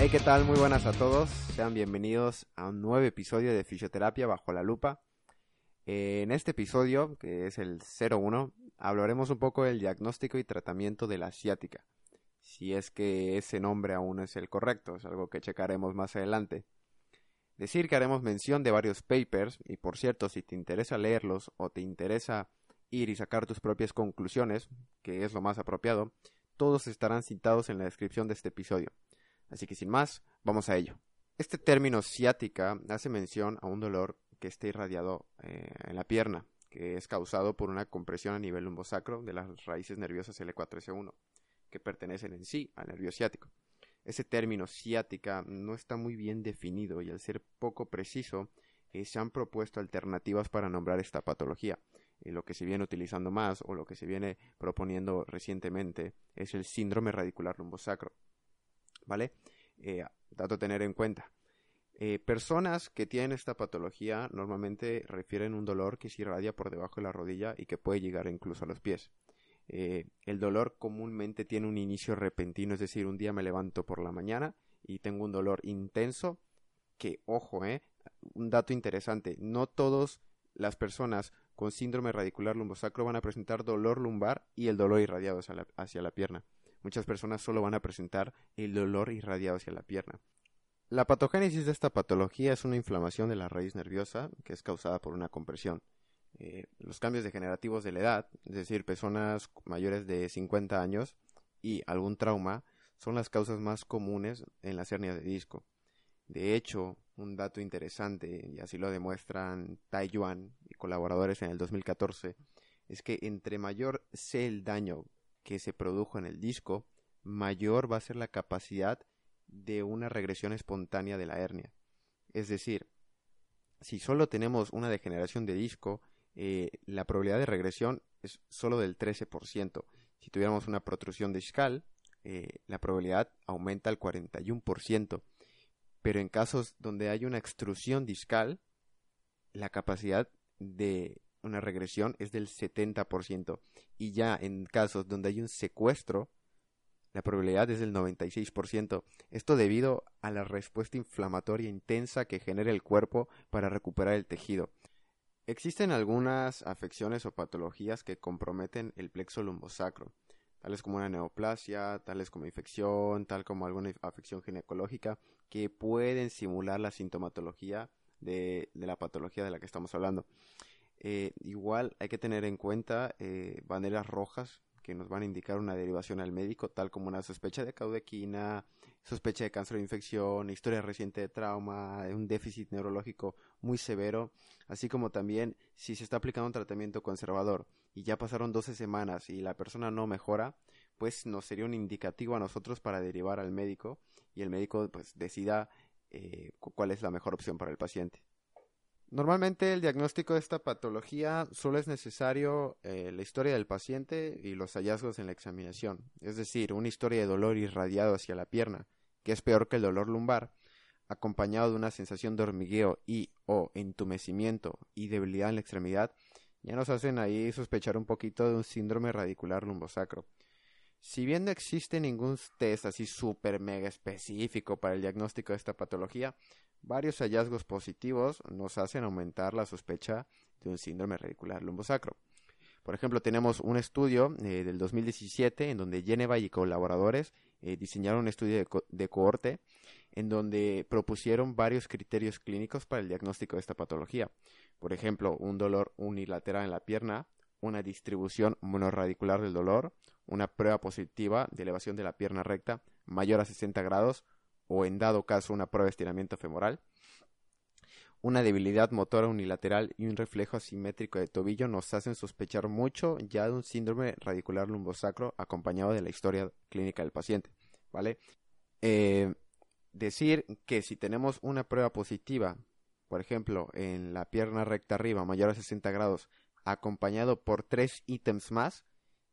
Hey, ¿qué tal? Muy buenas a todos. Sean bienvenidos a un nuevo episodio de Fisioterapia bajo la lupa. Eh, en este episodio, que es el 01, hablaremos un poco del diagnóstico y tratamiento de la asiática. Si es que ese nombre aún es el correcto, es algo que checaremos más adelante. Decir que haremos mención de varios papers, y por cierto, si te interesa leerlos o te interesa ir y sacar tus propias conclusiones, que es lo más apropiado, todos estarán citados en la descripción de este episodio. Así que sin más, vamos a ello. Este término ciática hace mención a un dolor que está irradiado eh, en la pierna, que es causado por una compresión a nivel lumbosacro de las raíces nerviosas L4 S1, que pertenecen en sí al nervio ciático. Ese término ciática no está muy bien definido y al ser poco preciso, eh, se han propuesto alternativas para nombrar esta patología. Eh, lo que se viene utilizando más o lo que se viene proponiendo recientemente es el síndrome radicular lumbosacro. ¿Vale? Eh, dato a tener en cuenta. Eh, personas que tienen esta patología normalmente refieren un dolor que se irradia por debajo de la rodilla y que puede llegar incluso a los pies. Eh, el dolor comúnmente tiene un inicio repentino, es decir, un día me levanto por la mañana y tengo un dolor intenso que, ojo, eh, un dato interesante, no todas las personas con síndrome radicular lumbosacro van a presentar dolor lumbar y el dolor irradiado hacia la pierna muchas personas solo van a presentar el dolor irradiado hacia la pierna. La patogénesis de esta patología es una inflamación de la raíz nerviosa que es causada por una compresión. Eh, los cambios degenerativos de la edad, es decir, personas mayores de 50 años y algún trauma, son las causas más comunes en las hernias de disco. De hecho, un dato interesante, y así lo demuestran Tai Yuan y colaboradores en el 2014, es que entre mayor sea el daño que se produjo en el disco, mayor va a ser la capacidad de una regresión espontánea de la hernia. Es decir, si solo tenemos una degeneración de disco, eh, la probabilidad de regresión es solo del 13%. Si tuviéramos una protrusión discal, eh, la probabilidad aumenta al 41%. Pero en casos donde hay una extrusión discal, la capacidad de una regresión es del 70% y ya en casos donde hay un secuestro la probabilidad es del 96%. Esto debido a la respuesta inflamatoria intensa que genera el cuerpo para recuperar el tejido. Existen algunas afecciones o patologías que comprometen el plexo lumbosacro, tales como una neoplasia, tales como infección, tal como alguna afección ginecológica, que pueden simular la sintomatología de, de la patología de la que estamos hablando. Eh, igual hay que tener en cuenta eh, banderas rojas que nos van a indicar una derivación al médico, tal como una sospecha de caudequina, sospecha de cáncer o infección, historia reciente de trauma, un déficit neurológico muy severo, así como también si se está aplicando un tratamiento conservador y ya pasaron 12 semanas y la persona no mejora, pues nos sería un indicativo a nosotros para derivar al médico y el médico pues decida eh, cuál es la mejor opción para el paciente. Normalmente el diagnóstico de esta patología solo es necesario eh, la historia del paciente y los hallazgos en la examinación, es decir, una historia de dolor irradiado hacia la pierna, que es peor que el dolor lumbar, acompañado de una sensación de hormigueo y o entumecimiento y debilidad en la extremidad, ya nos hacen ahí sospechar un poquito de un síndrome radicular lumbosacro. Si bien no existe ningún test así súper mega específico para el diagnóstico de esta patología, Varios hallazgos positivos nos hacen aumentar la sospecha de un síndrome radicular lumbosacro. Por ejemplo, tenemos un estudio eh, del 2017 en donde Geneva y colaboradores eh, diseñaron un estudio de, de, cohorte en donde propusieron varios criterios clínicos para el diagnóstico de esta patología. Por ejemplo, un dolor unilateral en la pierna, una distribución monoradicular del dolor, una prueba positiva de elevación de la pierna recta mayor a 60 grados o en dado caso una prueba de estiramiento femoral. Una debilidad motora unilateral y un reflejo asimétrico de tobillo nos hacen sospechar mucho ya de un síndrome radicular lumbosacro acompañado de la historia clínica del paciente. ¿Vale? Eh, decir que si tenemos una prueba positiva, por ejemplo, en la pierna recta arriba mayor a 60 grados, acompañado por tres ítems más,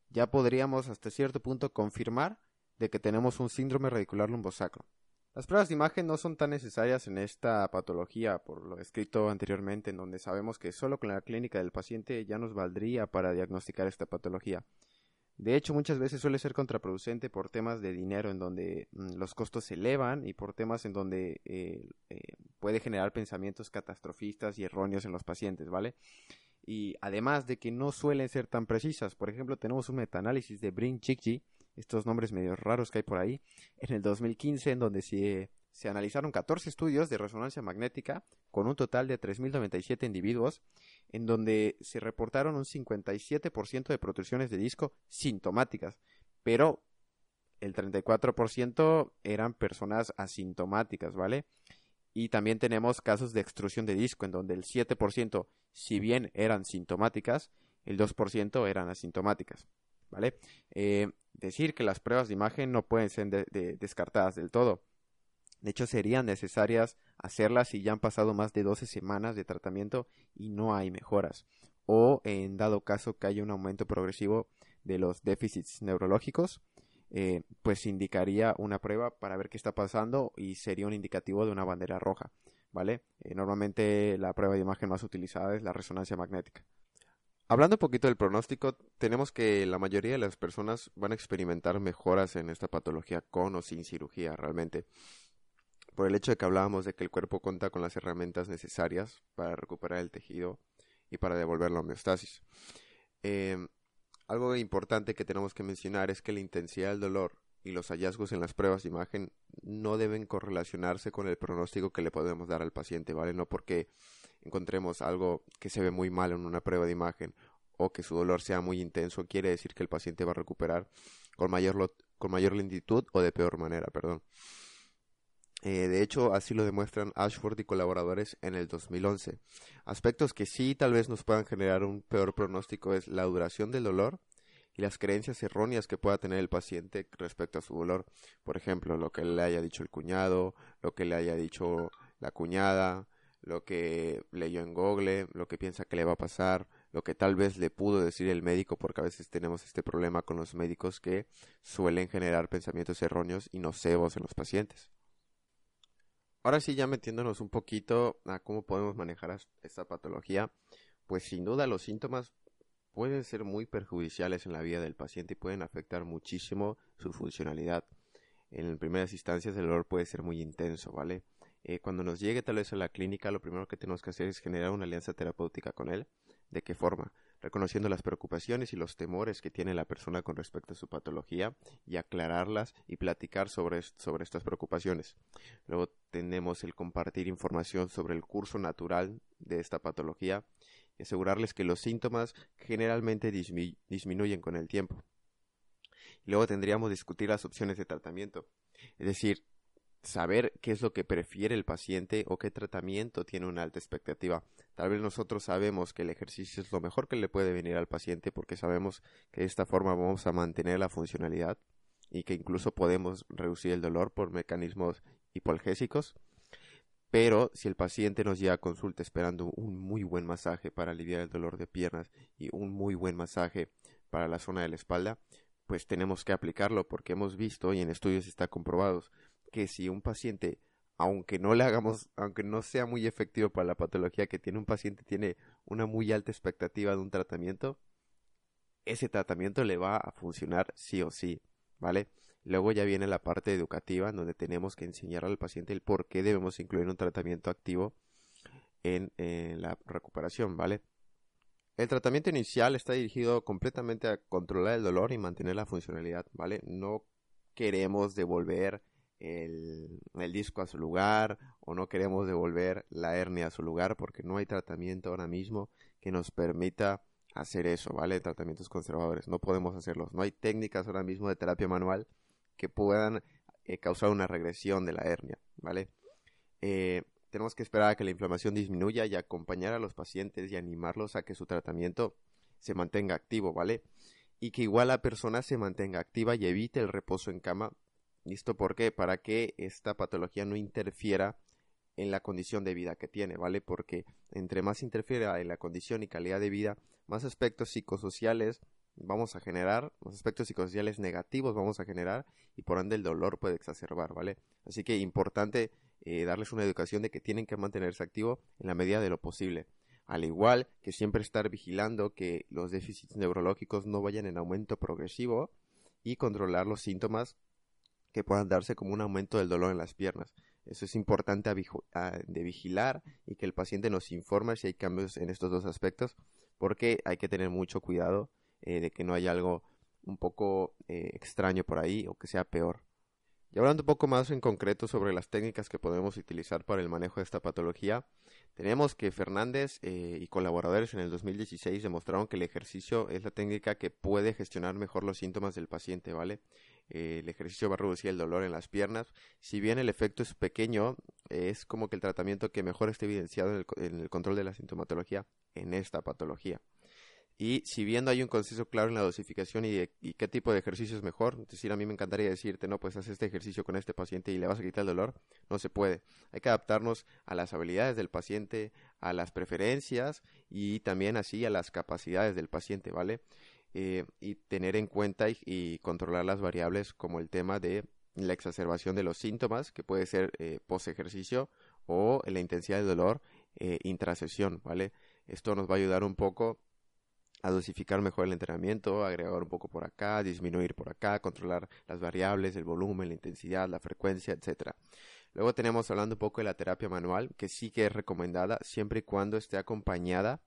ya podríamos hasta cierto punto confirmar de que tenemos un síndrome radicular lumbosacro. Las pruebas de imagen no son tan necesarias en esta patología, por lo escrito anteriormente, en donde sabemos que solo con la clínica del paciente ya nos valdría para diagnosticar esta patología. De hecho, muchas veces suele ser contraproducente por temas de dinero en donde mm, los costos se elevan y por temas en donde eh, eh, puede generar pensamientos catastrofistas y erróneos en los pacientes, ¿vale? Y además de que no suelen ser tan precisas. Por ejemplo, tenemos un metaanálisis de Brin Chikji, estos nombres medio raros que hay por ahí, en el 2015 en donde se, se analizaron 14 estudios de resonancia magnética con un total de 3.097 individuos en donde se reportaron un 57% de protrusiones de disco sintomáticas, pero el 34% eran personas asintomáticas, ¿vale? Y también tenemos casos de extrusión de disco, en donde el 7%, si bien eran sintomáticas, el 2% eran asintomáticas, ¿vale? Eh, decir que las pruebas de imagen no pueden ser descartadas del todo. De hecho, serían necesarias hacerlas si ya han pasado más de 12 semanas de tratamiento y no hay mejoras. O en dado caso que haya un aumento progresivo de los déficits neurológicos, eh, pues indicaría una prueba para ver qué está pasando y sería un indicativo de una bandera roja. ¿Vale? Eh, normalmente la prueba de imagen más utilizada es la resonancia magnética. Hablando un poquito del pronóstico, tenemos que la mayoría de las personas van a experimentar mejoras en esta patología con o sin cirugía realmente por el hecho de que hablábamos de que el cuerpo cuenta con las herramientas necesarias para recuperar el tejido y para devolver la homeostasis. Em, algo importante que tenemos que mencionar es que la intensidad del dolor y los hallazgos en las pruebas de imagen no deben correlacionarse con el pronóstico que le podemos dar al paciente, ¿vale? No porque encontremos algo que se ve muy mal en una prueba de imagen o que su dolor sea muy intenso, quiere decir que el paciente va a recuperar con mayor, con mayor lentitud o de peor manera, perdón. Eh, de hecho, así lo demuestran Ashford y colaboradores en el 2011. Aspectos que sí tal vez nos puedan generar un peor pronóstico es la duración del dolor y las creencias erróneas que pueda tener el paciente respecto a su dolor. Por ejemplo, lo que le haya dicho el cuñado, lo que le haya dicho la cuñada, lo que leyó en Google, lo que piensa que le va a pasar, lo que tal vez le pudo decir el médico, porque a veces tenemos este problema con los médicos que suelen generar pensamientos erróneos y nocevos en los pacientes. Ahora sí, ya metiéndonos un poquito a cómo podemos manejar esta patología, pues sin duda los síntomas pueden ser muy perjudiciales en la vida del paciente y pueden afectar muchísimo su funcionalidad. En primeras instancias el dolor puede ser muy intenso, ¿vale? Eh, cuando nos llegue tal vez a la clínica, lo primero que tenemos que hacer es generar una alianza terapéutica con él. ¿De qué forma? reconociendo las preocupaciones y los temores que tiene la persona con respecto a su patología y aclararlas y platicar sobre, sobre estas preocupaciones. Luego tenemos el compartir información sobre el curso natural de esta patología y asegurarles que los síntomas generalmente disminuyen con el tiempo. Luego tendríamos discutir las opciones de tratamiento, es decir, saber qué es lo que prefiere el paciente o qué tratamiento tiene una alta expectativa. Tal vez nosotros sabemos que el ejercicio es lo mejor que le puede venir al paciente porque sabemos que de esta forma vamos a mantener la funcionalidad y que incluso podemos reducir el dolor por mecanismos hipolgésicos. Pero si el paciente nos llega a consulta esperando un muy buen masaje para aliviar el dolor de piernas y un muy buen masaje para la zona de la espalda, pues tenemos que aplicarlo porque hemos visto y en estudios está comprobado que si un paciente, aunque no le hagamos, aunque no sea muy efectivo para la patología que tiene un paciente, tiene una muy alta expectativa de un tratamiento, ese tratamiento le va a funcionar sí o sí, ¿vale? Luego ya viene la parte educativa, donde tenemos que enseñar al paciente el por qué debemos incluir un tratamiento activo en, en la recuperación, ¿vale? El tratamiento inicial está dirigido completamente a controlar el dolor y mantener la funcionalidad, ¿vale? No queremos devolver el, disco a su lugar o no queremos devolver la hernia a su lugar porque no hay tratamiento ahora mismo que nos permita hacer eso, ¿vale? Tratamientos conservadores, no podemos hacerlos. No hay técnicas ahora mismo de terapia manual que puedan eh, causar una regresión de la hernia, ¿vale? Eh, tenemos que esperar a que la inflamación disminuya y acompañar a los pacientes y animarlos a que su tratamiento se mantenga activo, ¿vale? Y que igual la persona se mantenga activa y evite el reposo en cama ¿Listo? ¿Por qué? Para que esta patología no interfiera en la condición de vida que tiene, ¿vale? Porque entre más interfiera en la condición y calidad de vida, más aspectos psicosociales vamos a generar, más aspectos psicosociales negativos vamos a generar y por ende el dolor puede exacerbar, ¿vale? Así que importante eh, darles una educación de que tienen que mantenerse activo en la medida de lo posible. al igual que siempre estar vigilando que los déficits neurológicos no vayan en aumento progresivo y controlar los síntomas que puedan darse como un aumento del dolor en las piernas. Eso es importante de vigilar y que el paciente nos informe si hay cambios en estos dos aspectos, porque hay que tener mucho cuidado eh, de que no haya algo un poco eh, extraño por ahí o que sea peor. Y hablando un poco más en concreto sobre las técnicas que podemos utilizar para el manejo de esta patología, tenemos que Fernández eh, y colaboradores en el 2016 demostraron que el ejercicio es la técnica que puede gestionar mejor los síntomas del paciente, ¿vale? Eh, el ejercicio va a reducir el dolor en las piernas. Si bien el efecto es pequeño, es como que el tratamiento que mejor está evidenciado en el control de la sintomatología en esta patología. Y si bien hay un consenso claro en la dosificación y, qué tipo de ejercicio es mejor, es decir, a mí me encantaría decirte, no, pues haz este ejercicio con este paciente y le vas a quitar el dolor, no se puede. Hay que adaptarnos a las habilidades del paciente, a las preferencias y también así a las capacidades del paciente, ¿vale? Eh, y tener en cuenta y, controlar las variables como el tema de la exacerbación de los síntomas, que puede ser eh, post ejercicio, o la intensidad del dolor eh, intrasesión, ¿vale? Esto nos va a ayudar un poco a dosificar mejor el entrenamiento, agregar un poco por acá, disminuir por acá, controlar las variables, el volumen, la intensidad, la frecuencia, etcétera. Luego tenemos hablando un poco de la terapia manual, que sí que es recomendada siempre y cuando esté acompañada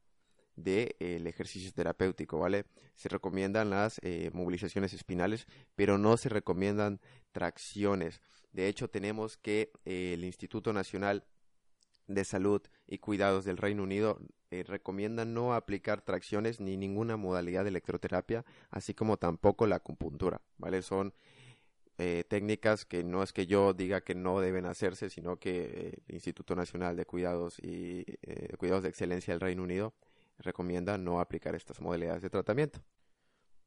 del de, ejercicio terapéutico, ¿vale? Se recomiendan las eh, movilizaciones espinales, pero no se recomiendan tracciones. De hecho, tenemos que eh, el Instituto Nacional de Salud y Cuidados del Reino Unido eh, recomienda no aplicar tracciones ni ninguna modalidad de electroterapia, así como tampoco la acupuntura, ¿vale? Son eh, técnicas que no es que yo diga que no deben hacerse, sino que eh, el Instituto Nacional de Cuidados y Cuidados de Excelencia del Reino Unido recomienda no aplicar estas modalidades de tratamiento.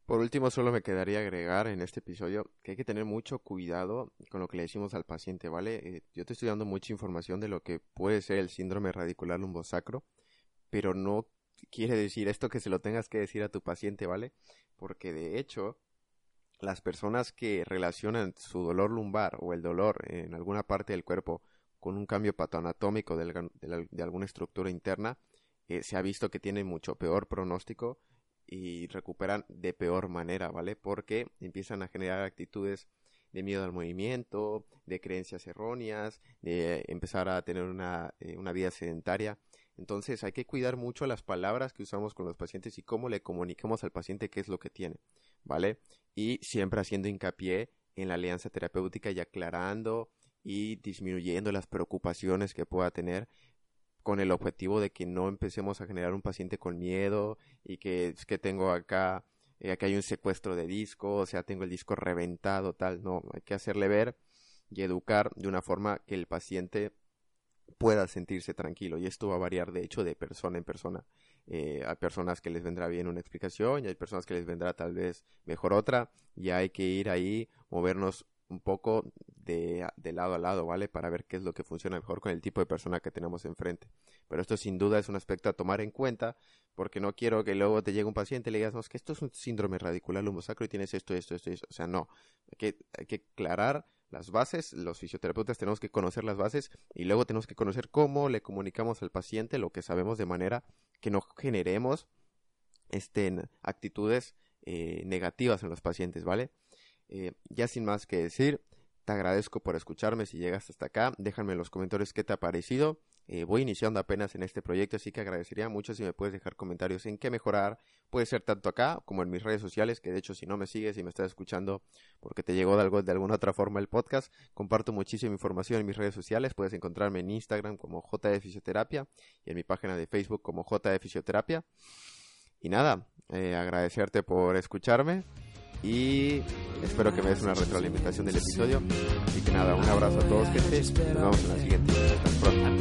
Por último, solo me quedaría agregar en este episodio que hay que tener mucho cuidado con lo que le decimos al paciente, ¿vale? yo te estoy dando mucha información de lo que puede ser el síndrome radicular lumbosacro pero no quiere decir esto que se lo tengas que decir a tu paciente, ¿vale? Porque de hecho, las personas que relacionan su dolor lumbar o el dolor en alguna parte del cuerpo con un cambio patoanatómico de, alguna estructura interna, eh, se ha visto que tienen mucho peor pronóstico y recuperan de peor manera, ¿vale? Porque empiezan a generar actitudes de miedo al movimiento, de creencias erróneas, de empezar a tener una, eh, una vida sedentaria entonces hay que cuidar mucho las palabras que usamos con los pacientes y cómo le comunicamos al paciente qué es lo que tiene, ¿vale? Y siempre haciendo hincapié en la alianza terapéutica y aclarando y disminuyendo las preocupaciones que pueda tener con el objetivo de que no empecemos a generar un paciente con miedo y que es que tengo acá eh, hay un secuestro de disco, o sea, tengo el disco reventado, tal, no, hay que hacerle ver y educar de una forma que el paciente pueda sentirse tranquilo. Y esto va a variar, de hecho, de persona en persona. Eh, hay personas que les vendrá bien una explicación y hay personas que les vendrá tal vez mejor otra. Y hay que ir ahí, movernos un poco de, de, lado a lado, ¿vale? Para ver qué es lo que funciona mejor con el tipo de persona que tenemos enfrente. Pero esto sin duda es un aspecto a tomar en cuenta porque no quiero que luego te llegue un paciente y le digas, no, es que esto es un síndrome radicular lumbosacro y tienes esto, esto, esto, esto. O sea, no. Hay que, hay que aclarar las bases, los fisioterapeutas tenemos que conocer las bases y luego tenemos que conocer cómo le comunicamos al paciente lo que sabemos de manera que no generemos este, actitudes eh, negativas en los pacientes, ¿vale? Eh, ya sin más que decir, te agradezco por escucharme si llegas hasta acá, déjame en los comentarios qué te ha parecido eh, voy iniciando apenas en este proyecto, así que agradecería mucho si me puedes dejar comentarios en qué mejorar. Puede ser tanto acá como en mis redes sociales, que de hecho si no me sigues y me estás escuchando porque te llegó de, de alguna otra forma el podcast, comparto muchísima información en mis redes sociales. Puedes encontrarme en Instagram como J Fisioterapia y en mi página de Facebook como J Fisioterapia. Y nada, eh, agradecerte por escucharme y espero que me des una retroalimentación del episodio. Y que nada, un abrazo a todos, gente. Nos vemos en la siguiente. Hasta pronto.